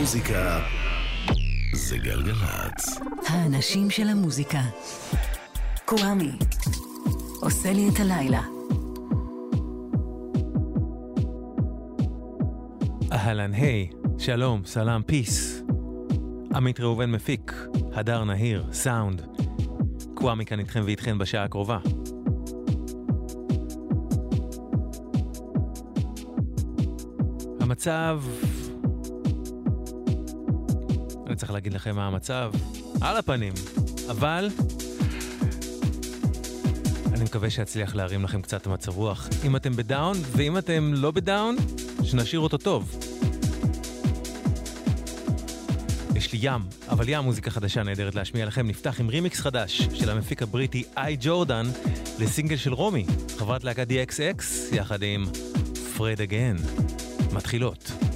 המוזיקה זה גלגלצ. האנשים של המוזיקה. קוואמי. עושה לי את הלילה. אהלן, היי, שלום, סלאם, פיס. עמית ראובן מפיק, הדר נהיר, סאונד. קוואמי כאן איתכם ואיתכן בשעה הקרובה. המצב... צריך להגיד לכם מה המצב. על הפנים. אבל... אני מקווה שאצליח להרים לכם קצת מצב רוח. אם אתם בדאון, ואם אתם לא בדאון, שנשאיר אותו טוב. יש לי ים, אבל ים מוזיקה חדשה נהדרת להשמיע לכם. נפתח עם רימיקס חדש של המפיק הבריטי איי ג'ורדן לסינגל של רומי, חברת להקת DXX, יחד עם פרד אגן. מתחילות.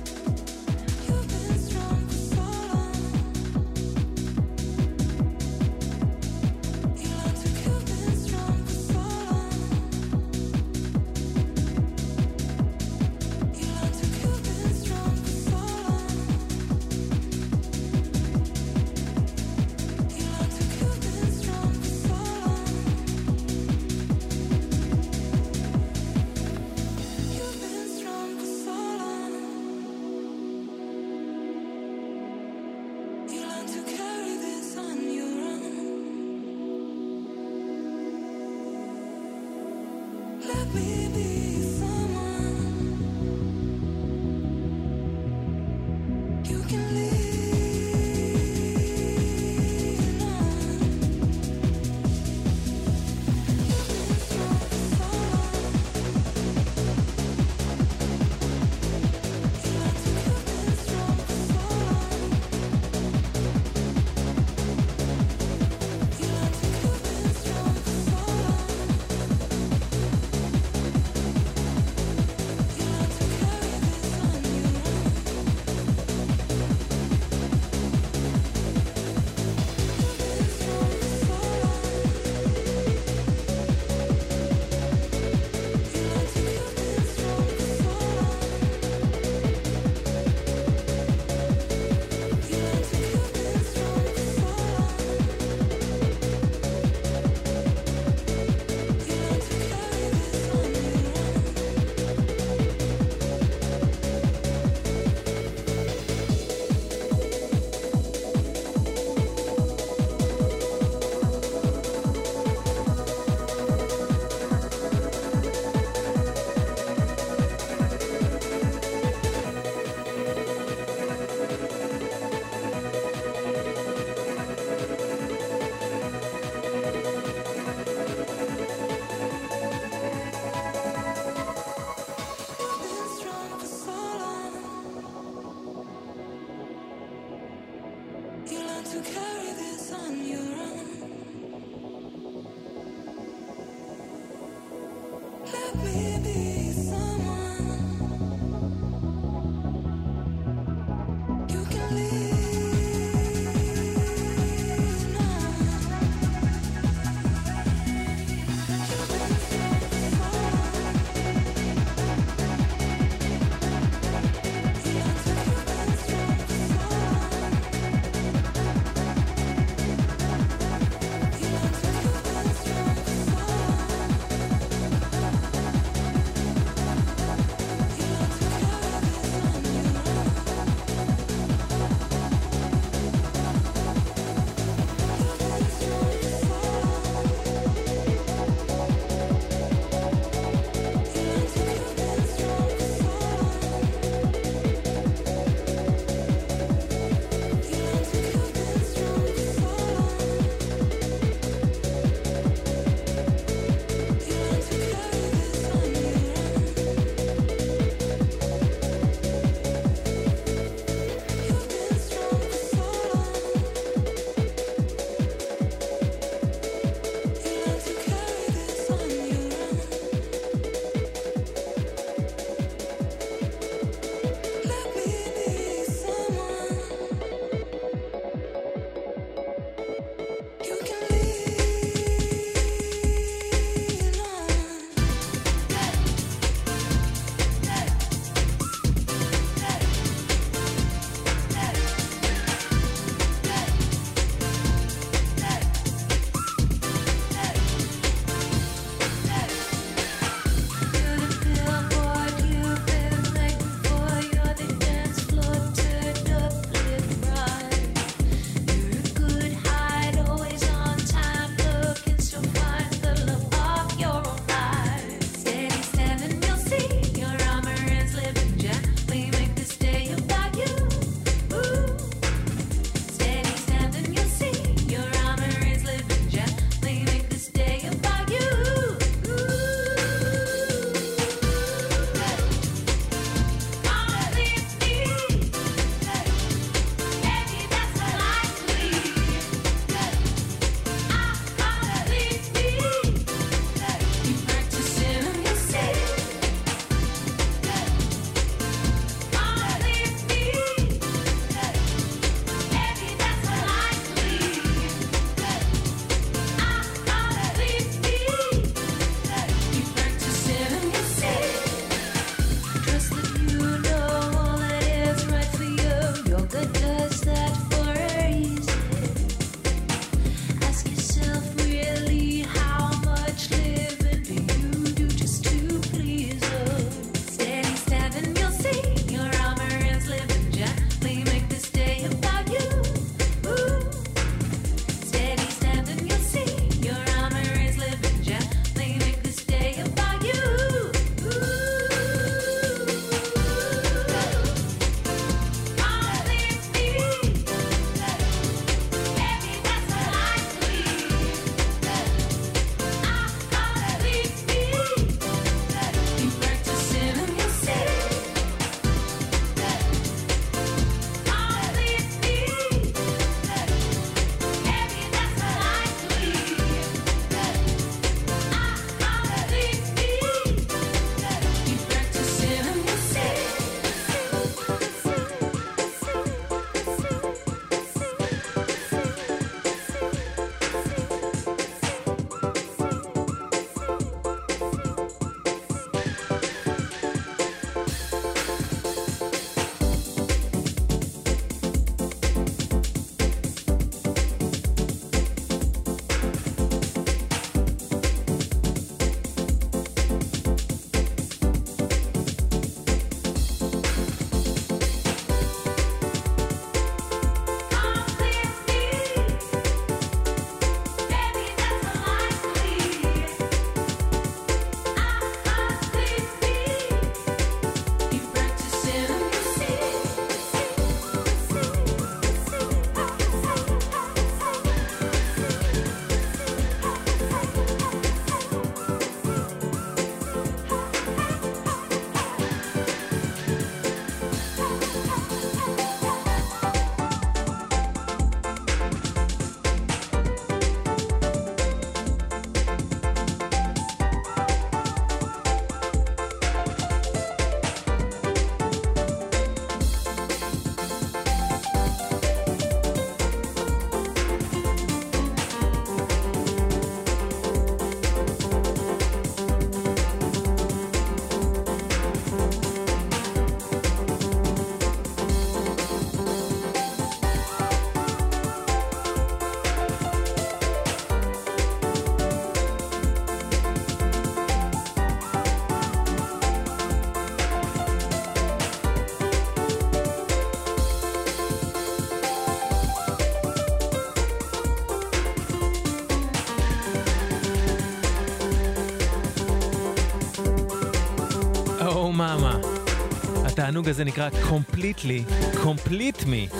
התענוג הזה נקרא Completely, Complete Me.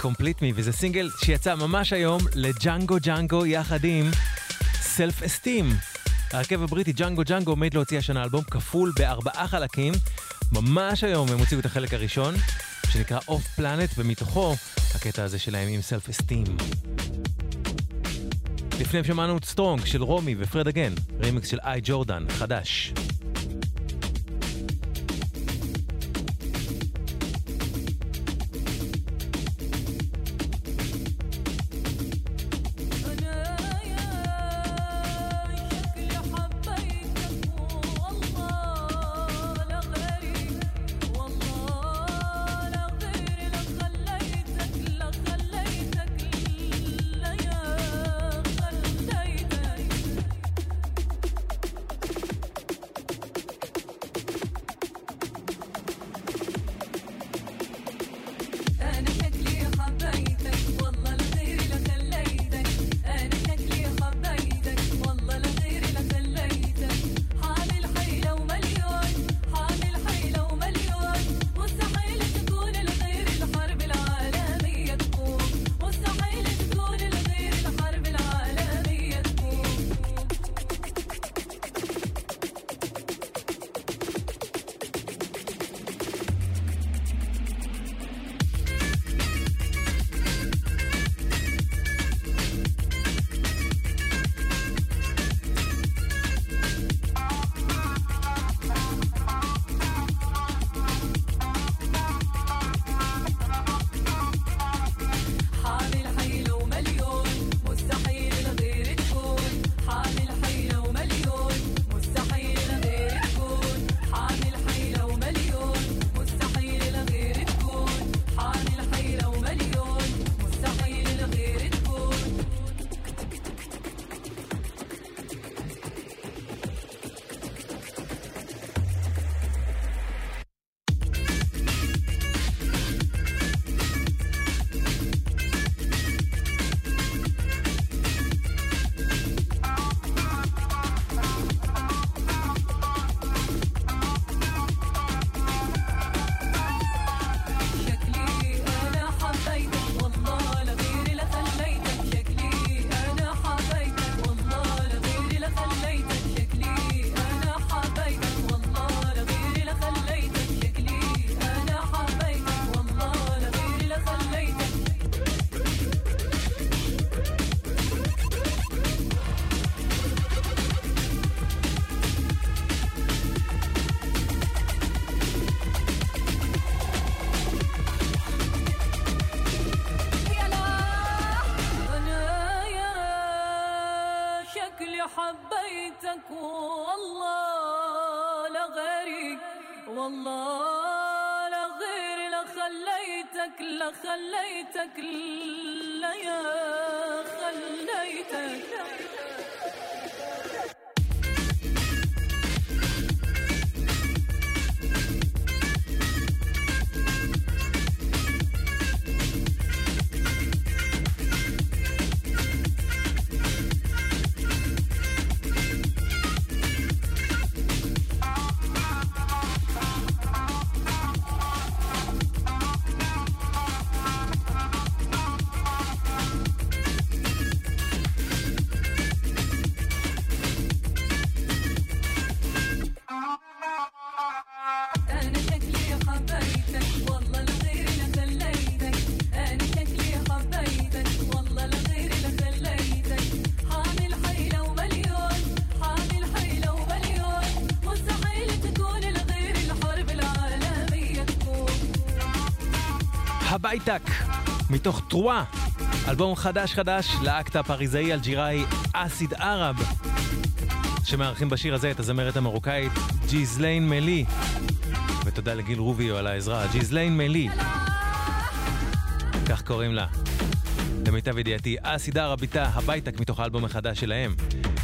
Complete Me, וזה סינגל שיצא ממש היום לג'אנגו ג'אנגו יחד עם Self Esteem. ההרכב הבריטי ג'אנגו ג'אנגו עומד להוציא השנה אלבום כפול בארבעה חלקים. ממש היום הם הוציאו את החלק הראשון, שנקרא Off Planet, ומתוכו הקטע הזה שלהם עם Self Esteem. לפני שמענו את Strong של רומי ופרד אגן, רימיקס של איי ג'ורדן, חדש. تخليتك حبيتك, מתוך Trois, אלבום חדש חדש לאקט הפריזאי אלג'יראי אסיד ערב, שמארחים בשיר הזה את הזמרת המרוקאית ג'יזליין מלי. ותודה לגיל רוביו על העזרה, ג'יזליין מלי. כך קוראים לה. למיטב ידיעתי, אסיד ערב איתה حبيتك מתוך האלבום החדש שלהם.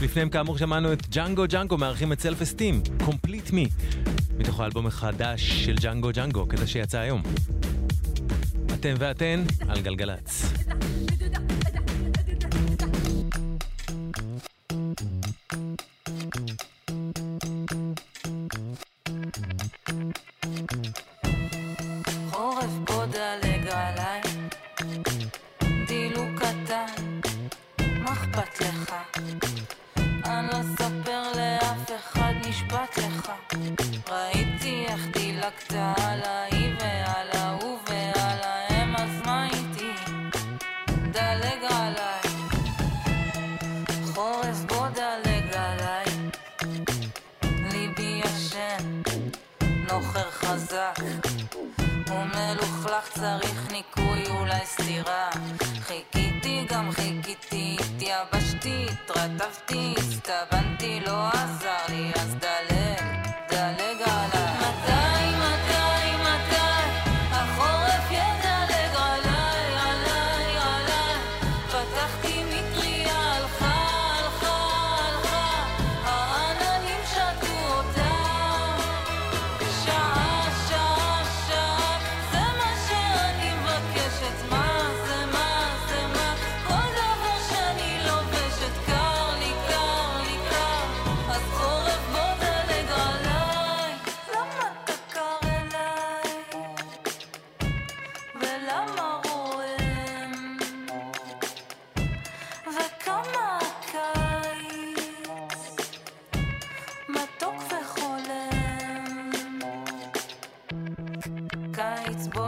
לפניהם כאמור שמענו את ג'אנגו ג'אנגו מארחים את Self Esteem, Complete Me, מתוך האלבום החדש של ג'אנגו ג'אנגו, כזה שיצא היום. אתם ואתן על גלגלצ.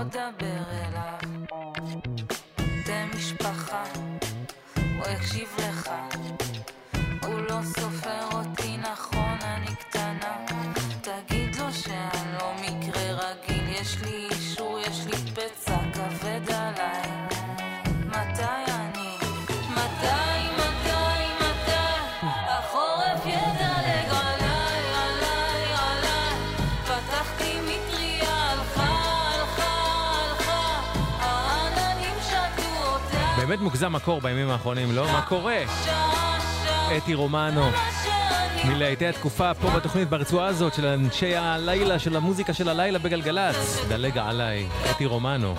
לא דבר אליו. תן משפחה, הוא יקשיב לך. באמת מוגזם מקור בימים האחרונים, לא? מה קורה? אתי רומנו. מלהיטי התקופה פה בתוכנית ברצועה הזאת של אנשי הלילה, של המוזיקה של הלילה בגלגלצ. דלג עליי, אתי רומנו.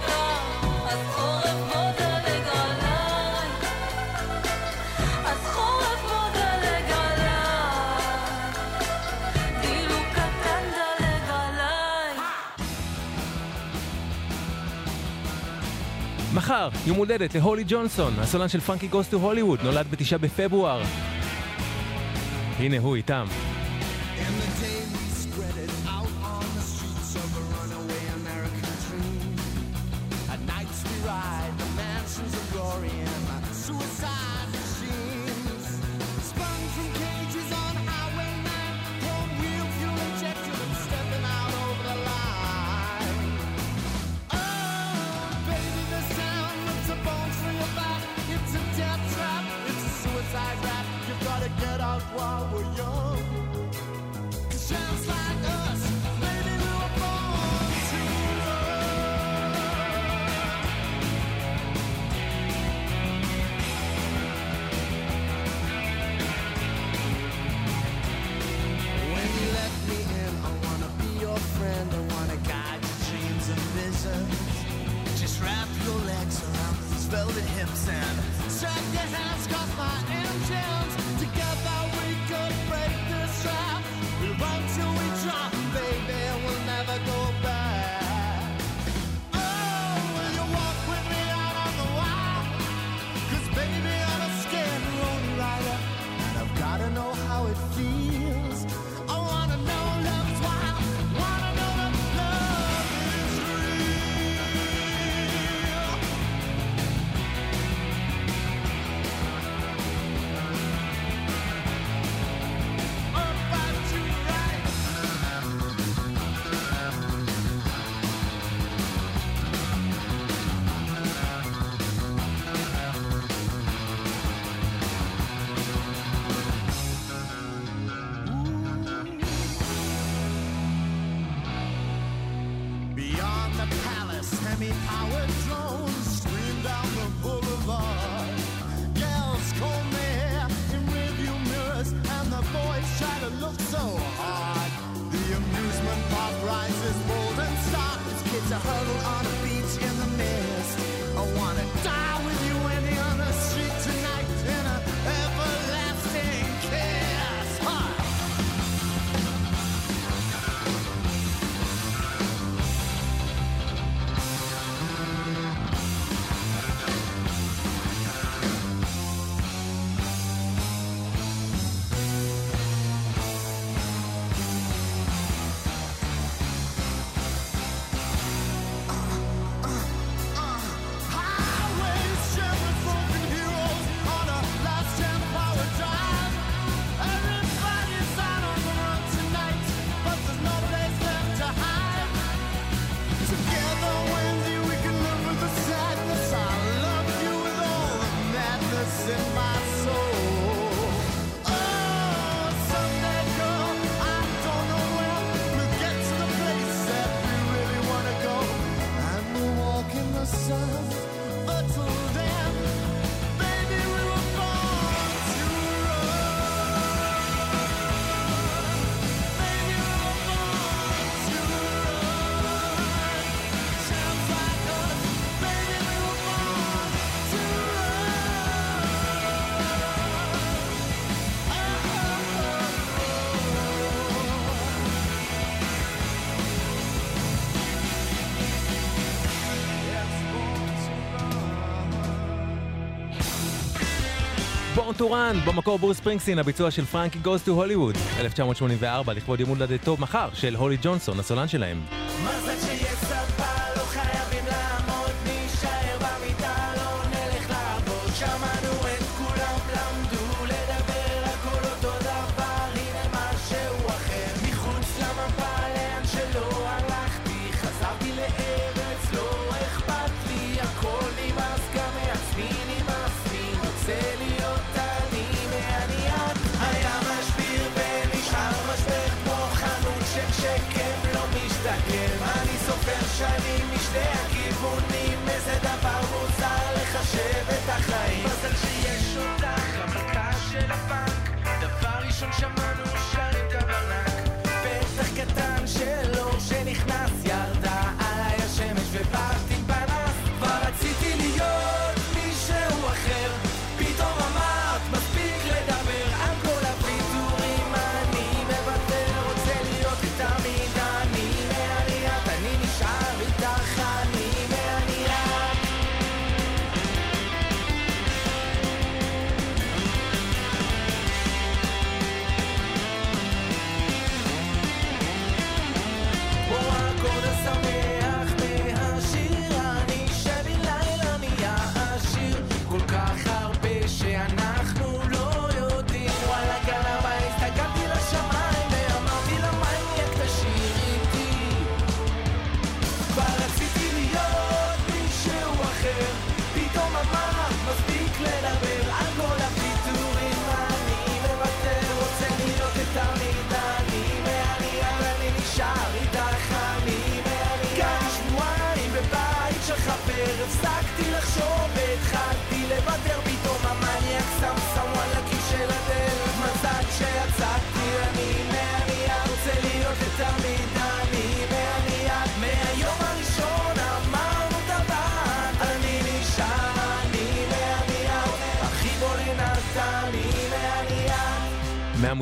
יום הולדת להולי ג'ונסון, הסולן של פאנקי גוס טו הוליווד, נולד בתשעה בפברואר. הנה הוא איתם. I rap. You gotta get out while we're young. Born to Run, במקור ברוס ספרינגסטין, הביצוע של פרנקי גוז טו הוליווד, 1984, לכבוד יום הולדתו מחר של הולי ג'ונסון, הסולן שלהם. שנים משני הכיוונים, איזה דבר מוזר לחשב את החיים. מזל שיש אותך, המלכה של הפאנק, דבר ראשון שמענו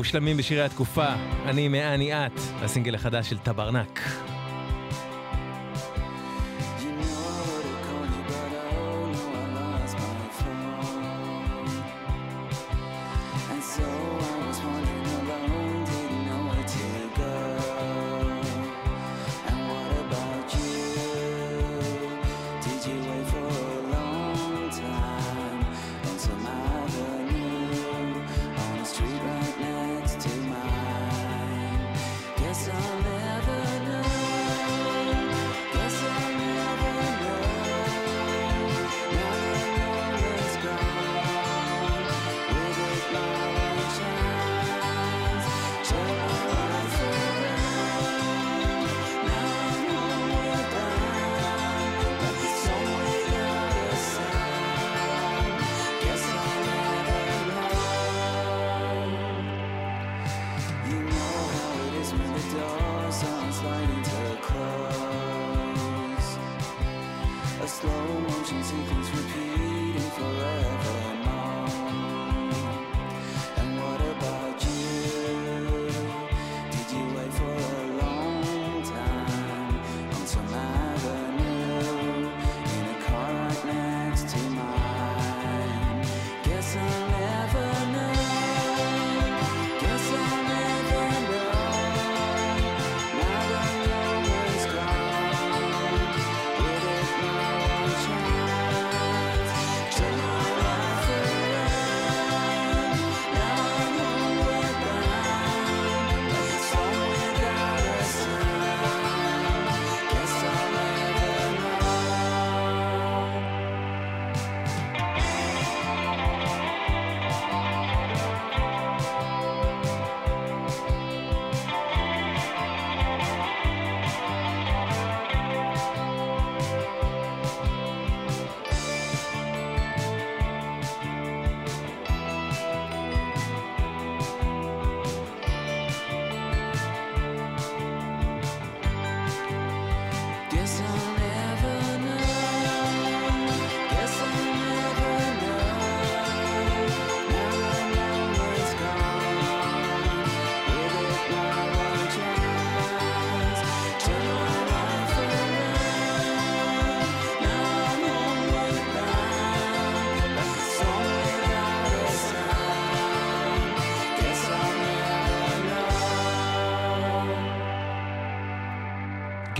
המושלמים בשירי התקופה, אני מאני את, הסינגל החדש של טברנק.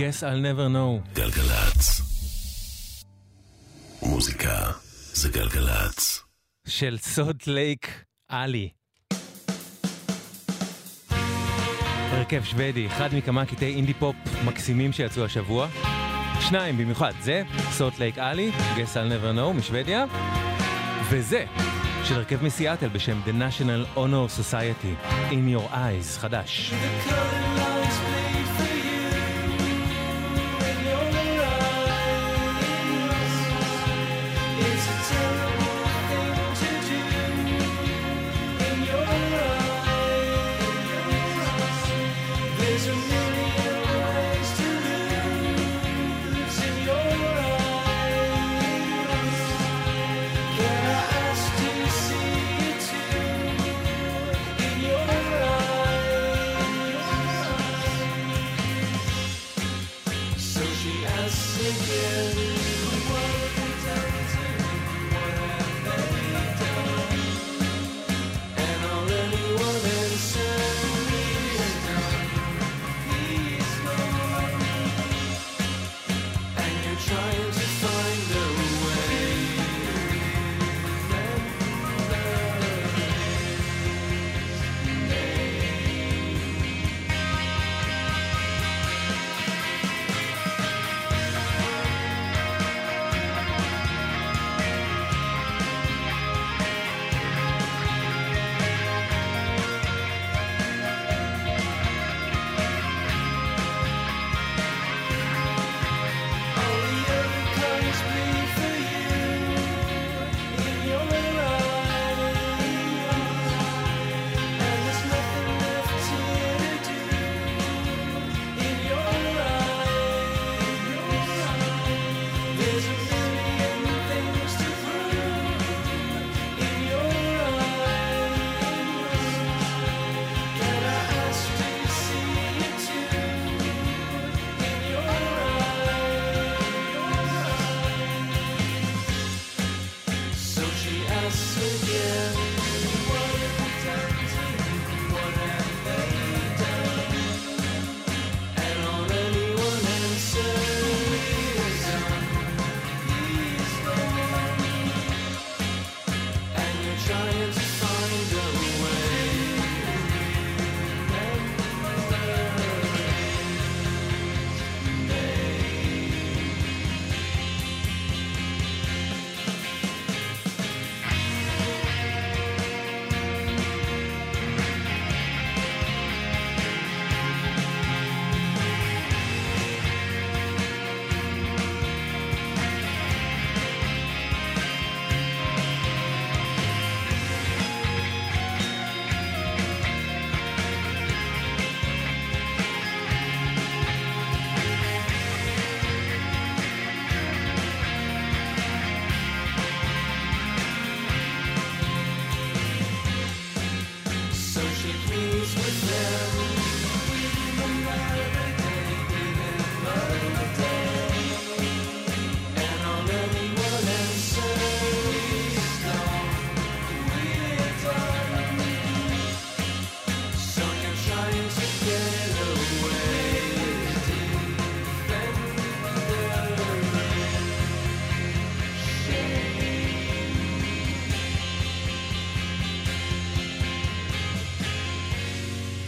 Guess I'll never know. גלגלצ. מוזיקה זה גלגלצ. של סוד לייק עלי. הרכב שוודי, אחד מכמה קטעי אינדי פופ מקסימים שיצאו השבוע. שניים במיוחד, זה סוט לייק עלי, Guess I'll never know משוודיה, וזה של הרכב מסיאטל בשם The National Honor Society, In Your Eyes, חדש. In The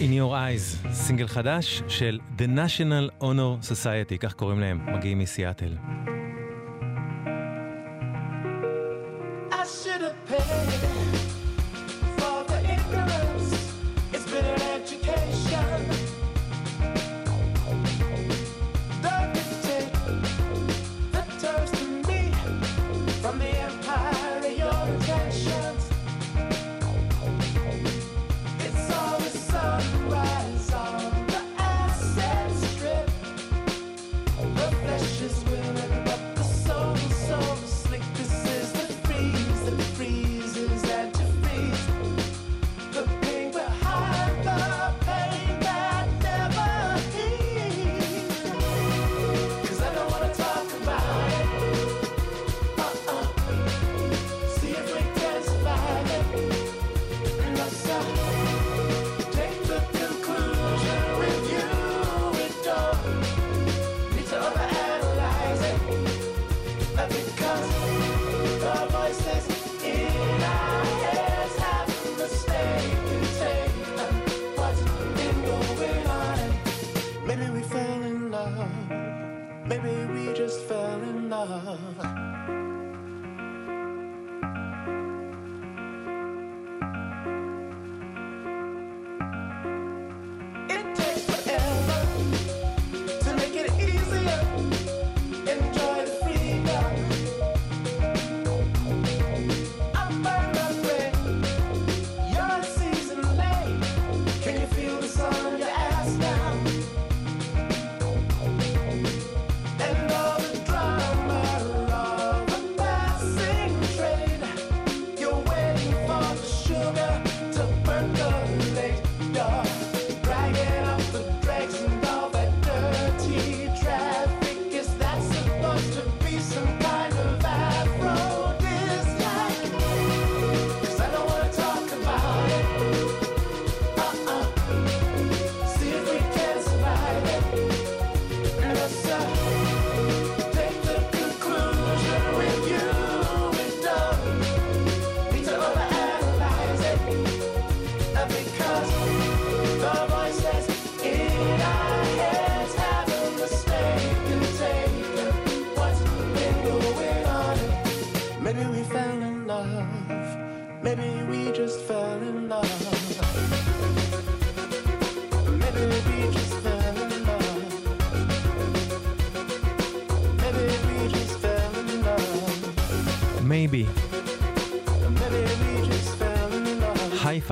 In Your Eyes, סינגל חדש של The National Honor Society, כך קוראים להם, מגיעים מסיאטל.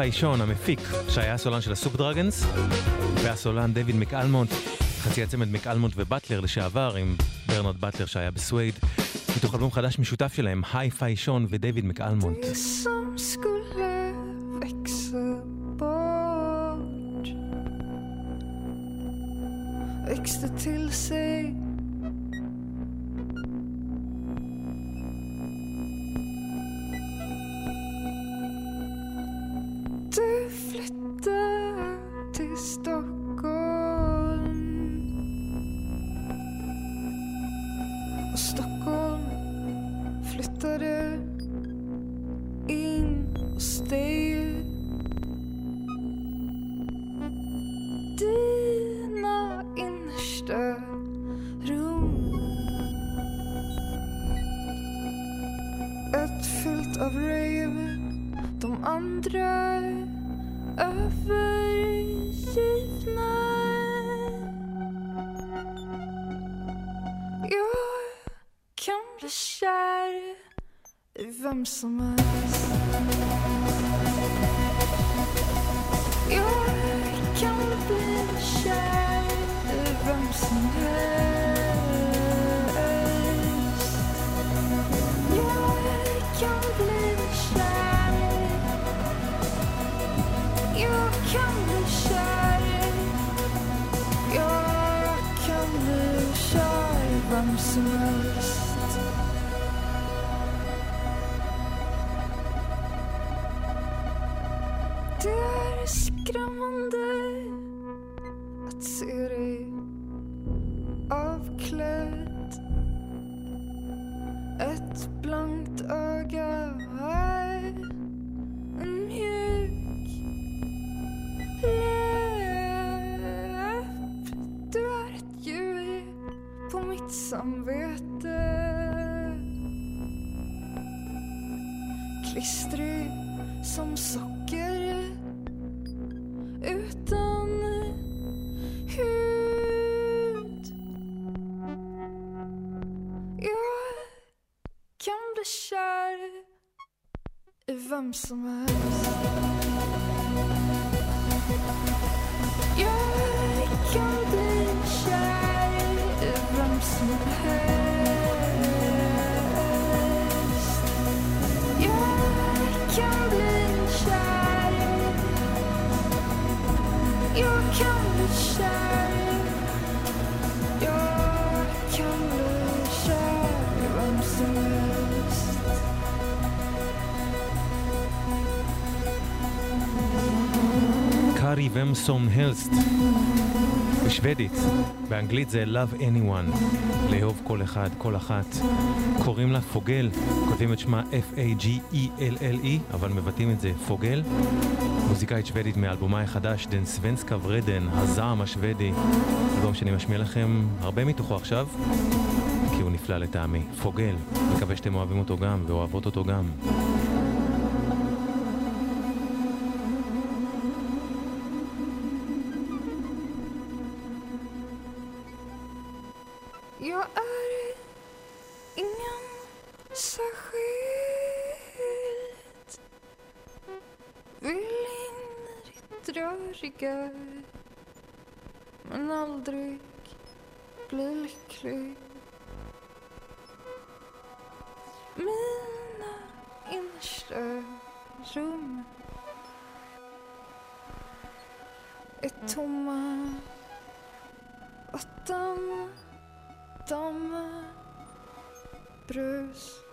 Love. היי-פיי שון, המפיק, שהיה הסולן של הסופ דרגנס, והסולן דויד מקאלמונט, חצי הצמד מקאלמונט ובטלר לשעבר, עם ברנרד באטלר שהיה בסווייד, מתוך אלבום חדש משותף שלהם, היי-פיי שון ודויד מקאלמונט. Det på mitt samvete. Klistrig som socker utan hud. Jag kan bli kär i vem som helst. ומסום הלסט, בשוודית, באנגלית זה Love Anyone, לאהוב כל אחד, כל אחת. קוראים לה פוגל, כותבים את שמה F-A-G-E-L-L-E, אבל מבטאים את זה פוגל. מוזיקאית שוודית מאלבומה החדש, דן סוונסקה ורדן, הזעם השוודי, אלבום שאני משמיע לכם הרבה מתוכו עכשיו, כי הוא נפלא לטעמי. פוגל, מקווה שאתם אוהבים אותו גם ואוהבות אותו גם. Dryck, bli lycklig Mina innersta rum är tomma. Vatten damm, brus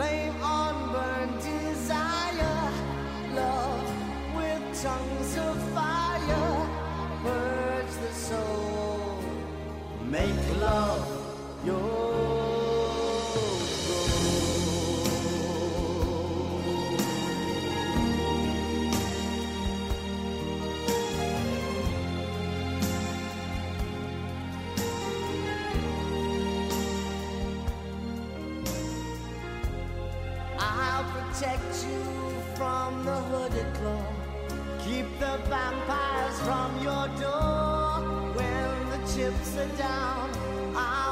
flame unburned desire, love with tongues of fire, purge the soul, make love. floor. Keep the vampires from your door when the chips are down. I'll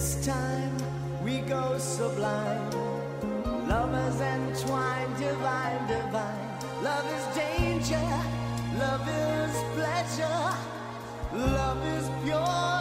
This time we go sublime. Lovers entwined, divine, divine. Love is danger. Love is pleasure, love is pure.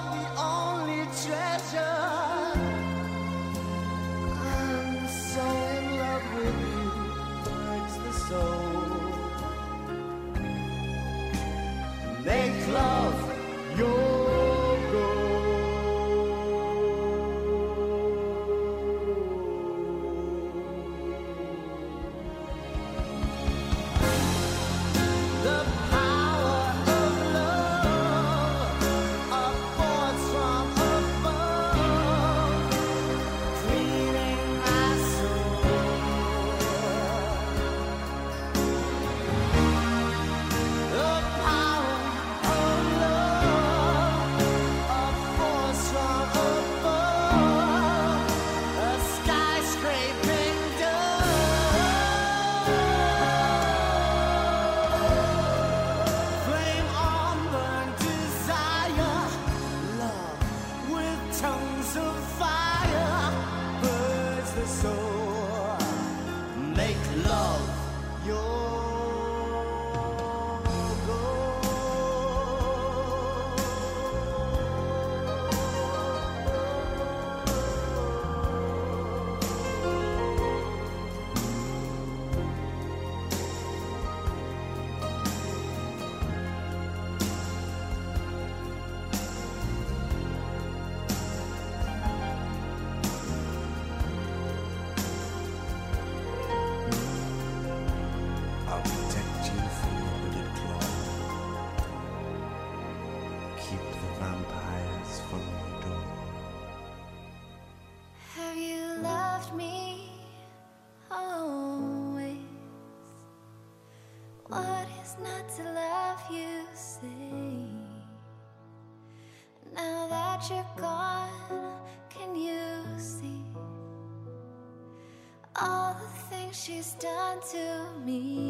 she's done to me.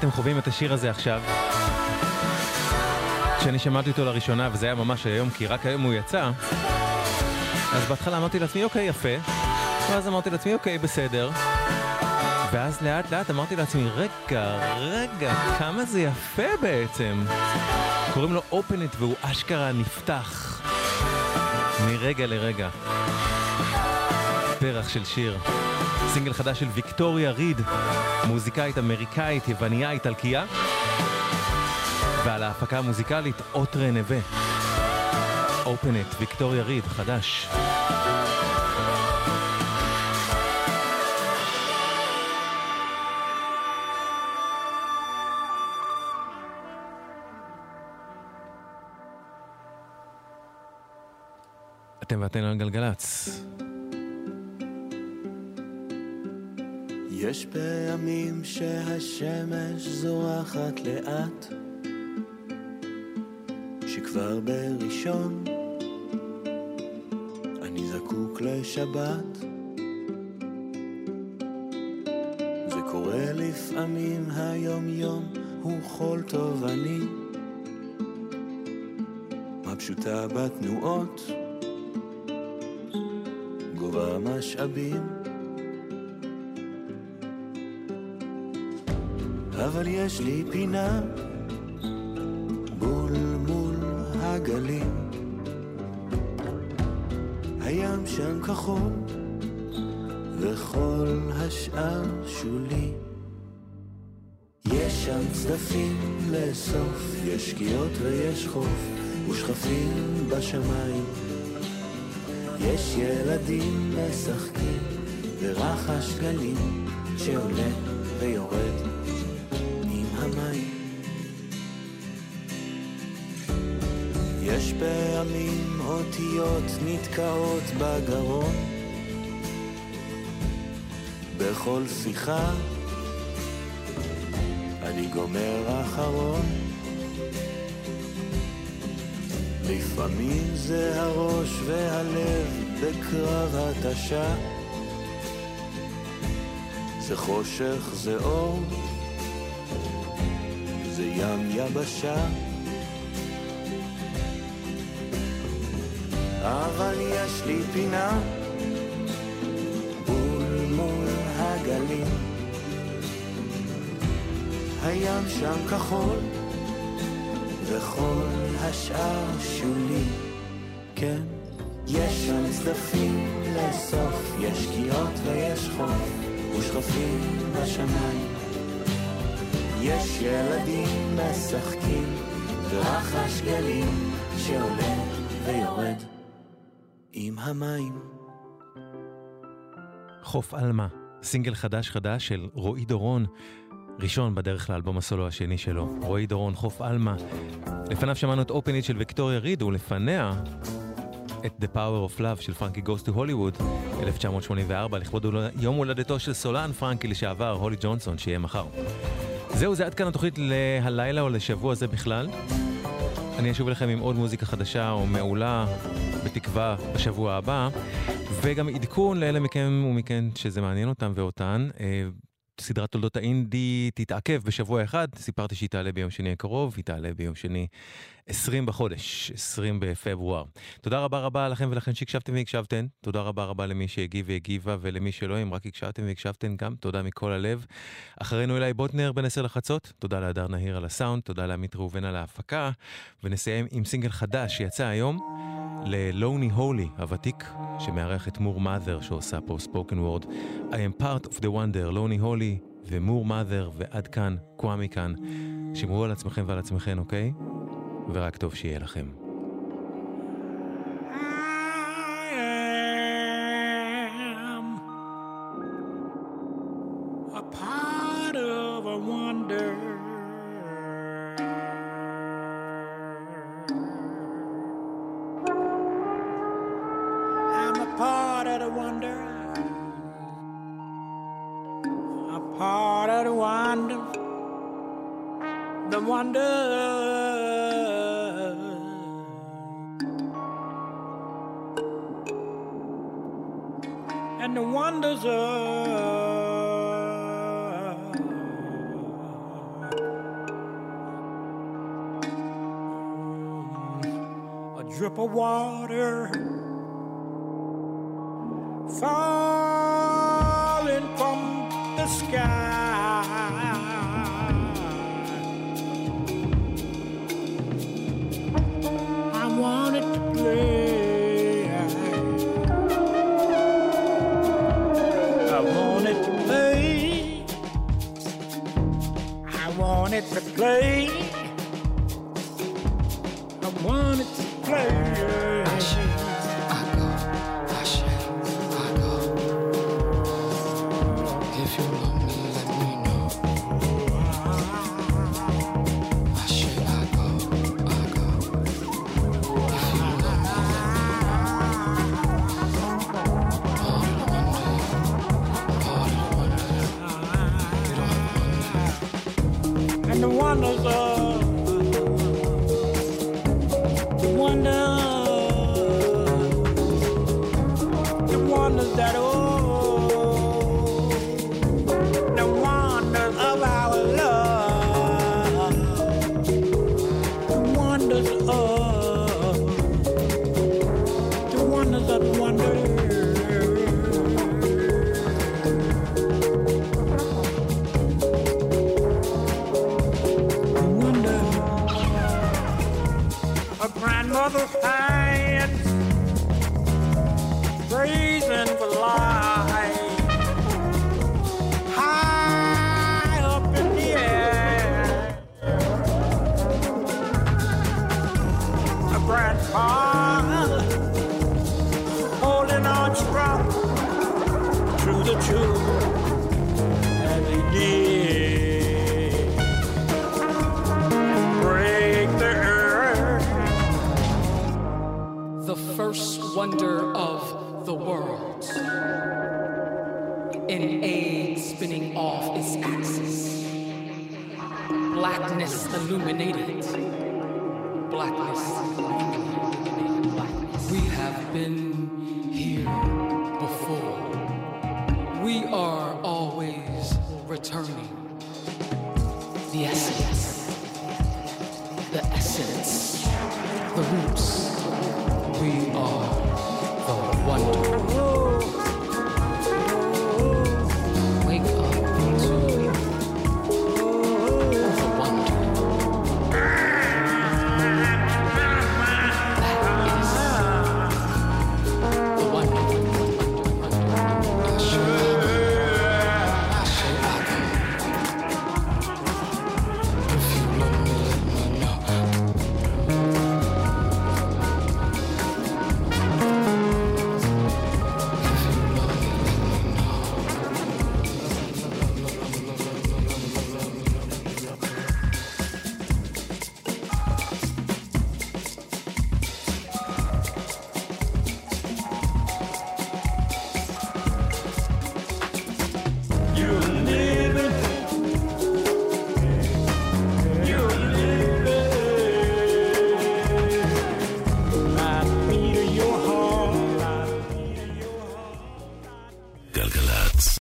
אתם חווים את השיר הזה עכשיו. כשאני שמעתי אותו לראשונה, וזה היה ממש היום, כי רק היום הוא יצא, אז בהתחלה אמרתי לעצמי, אוקיי, יפה. ואז אמרתי לעצמי, אוקיי, בסדר. ואז לאט לאט אמרתי לעצמי, רגע, רגע, כמה זה יפה בעצם. קוראים לו Open It והוא אשכרה נפתח. מרגע לרגע. פרח של שיר. סינגל חדש של ויקטוריה ריד, מוזיקאית אמריקאית, יווניה, איטלקייה, ועל ההפקה המוזיקלית אוטרה נווה. Open it, ויקטוריה ריד, חדש. אתם ואתן על גלגלצ. יש פעמים שהשמש זורחת לאט, שכבר בראשון אני זקוק לשבת. זה קורה לפעמים היום יום הוא חול תובעני, מה פשוטה בתנועות, גובה משאבים. אבל יש לי פינה בול מול הגלים. הים שם כחול וכל השאר שולי. יש שם צדפים לאסוף, יש שקיעות ויש חוף, ושכפים בשמיים. יש ילדים משחקים, ורחש גלים שעולה ויורד. המים. יש פעמים אותיות נתקעות בגרון, בכל שיחה אני גומר אחרון. לפעמים זה הראש והלב בקרב התשה. זה חושך, זה אור, ים יבשה. אבל יש לי פינה בול מול הגלים. הים שם כחול, וכל השאר שולי. כן, יש שם צדפים לאסוף, יש שקיעות ויש חוף, ושכפים בשמיים. יש ילדים משחקים, ורחש גלים שעולה ויורד עם המים. חוף עלמה, סינגל חדש חדש של רועי דורון, ראשון בדרך לאלבום הסולו השני שלו, רועי דורון, חוף עלמה. לפניו שמענו את אופנית של ויקטוריה ריד, ולפניה את The Power of Love של פרנקי Goes to Hollywood, 1984, לכבוד יום הולדתו של סולן פרנקי לשעבר, הולי ג'ונסון, שיהיה מחר. זהו, זה עד כאן התוכנית להלילה או לשבוע זה בכלל. אני אשוב אליכם עם עוד מוזיקה חדשה או מעולה, בתקווה, בשבוע הבא, וגם עדכון לאלה מכם ומכן שזה מעניין אותם ואותן. אה, סדרת תולדות האינדי תתעכב בשבוע אחד, סיפרתי שהיא תעלה ביום שני הקרוב, היא תעלה ביום שני 20 בחודש, 20 בפברואר. תודה רבה רבה לכם ולכן שהקשבתם והקשבתן, תודה רבה רבה למי שהגיב והגיבה ולמי שלא, אם רק הקשבתם והקשבתן גם, תודה מכל הלב. אחרינו אליי בוטנר בין 10 לחצות, תודה להדר נהיר על הסאונד, תודה לעמית ראובן על ההפקה, ונסיים עם סינגל חדש שיצא היום ל-Lonely Holy הוותיק, שמארח את מור מאדר שעושה פה ספוקן וורד. I am part of the wonder, Lonely Holy ומור מאדר, ועד כאן, קוואמי כאן. שמרו על עצמכם ועל עצמכם, אוקיי? ורק טוב שיהיה לכם. a part of a wonder. I'm a part of the wonder. A part of the wonder. The wonders of a drip of water falling from the sky.